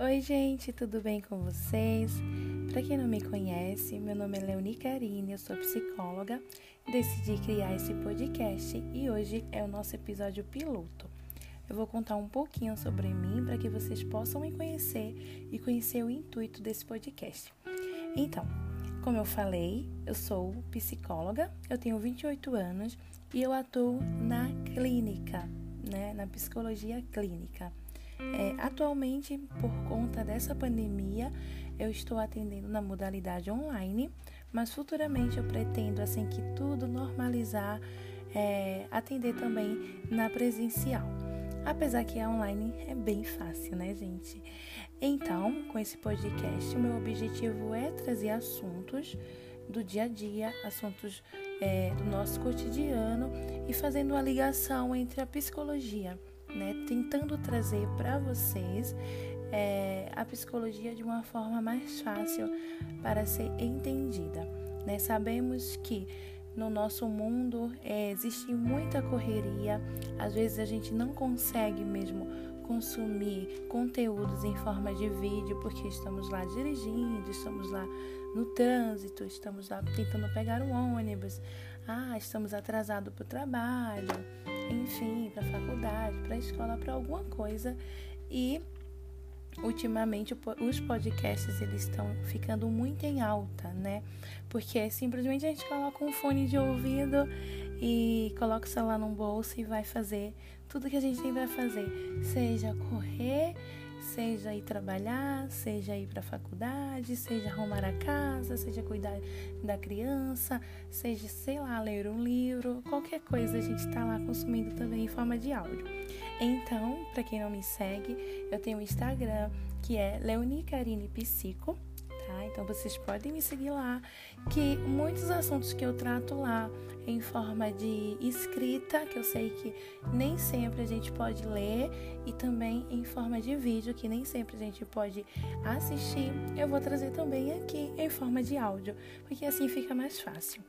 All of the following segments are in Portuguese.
Oi, gente, tudo bem com vocês? Para quem não me conhece, meu nome é Leoni Karine, eu sou psicóloga. Decidi criar esse podcast e hoje é o nosso episódio piloto. Eu vou contar um pouquinho sobre mim para que vocês possam me conhecer e conhecer o intuito desse podcast. Então, como eu falei, eu sou psicóloga, eu tenho 28 anos e eu atuo na clínica, né, na psicologia clínica. É, atualmente, por conta dessa pandemia, eu estou atendendo na modalidade online, mas futuramente eu pretendo, assim que tudo normalizar, é, atender também na presencial. Apesar que a online é bem fácil, né, gente? Então, com esse podcast, meu objetivo é trazer assuntos do dia a dia, assuntos é, do nosso cotidiano e fazendo uma ligação entre a psicologia né? Tentando trazer para vocês é, a psicologia de uma forma mais fácil para ser entendida. Né? Sabemos que no nosso mundo é, existe muita correria, às vezes a gente não consegue mesmo consumir conteúdos em forma de vídeo porque estamos lá dirigindo, estamos lá no trânsito, estamos lá tentando pegar um ônibus, ah, estamos atrasados para o trabalho, enfim, para faculdade, para escola, para alguma coisa. E ultimamente os podcasts eles estão ficando muito em alta, né? Porque simplesmente a gente coloca um fone de ouvido e coloca o celular num bolso e vai fazer tudo que a gente tem para fazer, seja correr, seja ir trabalhar, seja ir para a faculdade, seja arrumar a casa, seja cuidar da criança, seja, sei lá, ler um livro, qualquer coisa a gente está lá consumindo também em forma de áudio. Então, para quem não me segue, eu tenho o um Instagram que é Leonicarine Psico tá? Então vocês podem me seguir lá, que muitos assuntos que eu trato lá em forma de escrita, que eu sei que nem sempre a gente pode ler, e também em forma de vídeo, que nem sempre a gente pode assistir, eu vou trazer também aqui em forma de áudio, porque assim fica mais fácil,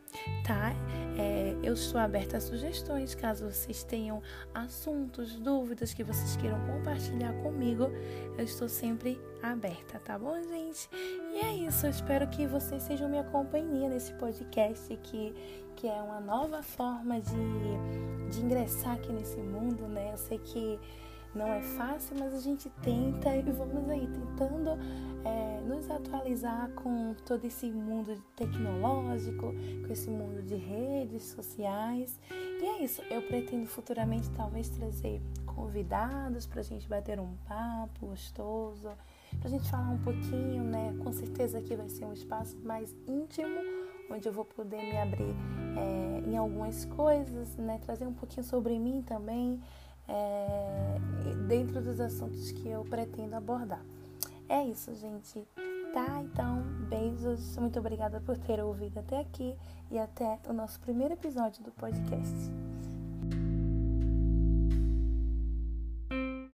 tá? É, eu estou aberta a sugestões, caso vocês tenham assuntos, dúvidas que vocês queiram compartilhar comigo, eu estou sempre aberta, tá bom, gente? E é isso, eu espero que vocês sejam minha companhia nesse podcast que, que é uma nova forma de, de ingressar aqui nesse mundo, né? Eu sei que não é fácil, mas a gente tenta e vamos aí tentando é, nos atualizar com todo esse mundo tecnológico, com esse mundo de redes sociais. E é isso, eu pretendo futuramente talvez trazer convidados para a gente bater um papo gostoso para a gente falar um pouquinho, né? Com certeza aqui vai ser um espaço mais íntimo, onde eu vou poder me abrir é, em algumas coisas, né? Trazer um pouquinho sobre mim também, é, dentro dos assuntos que eu pretendo abordar. É isso, gente. Tá? Então, beijos. Muito obrigada por ter ouvido até aqui e até o nosso primeiro episódio do podcast.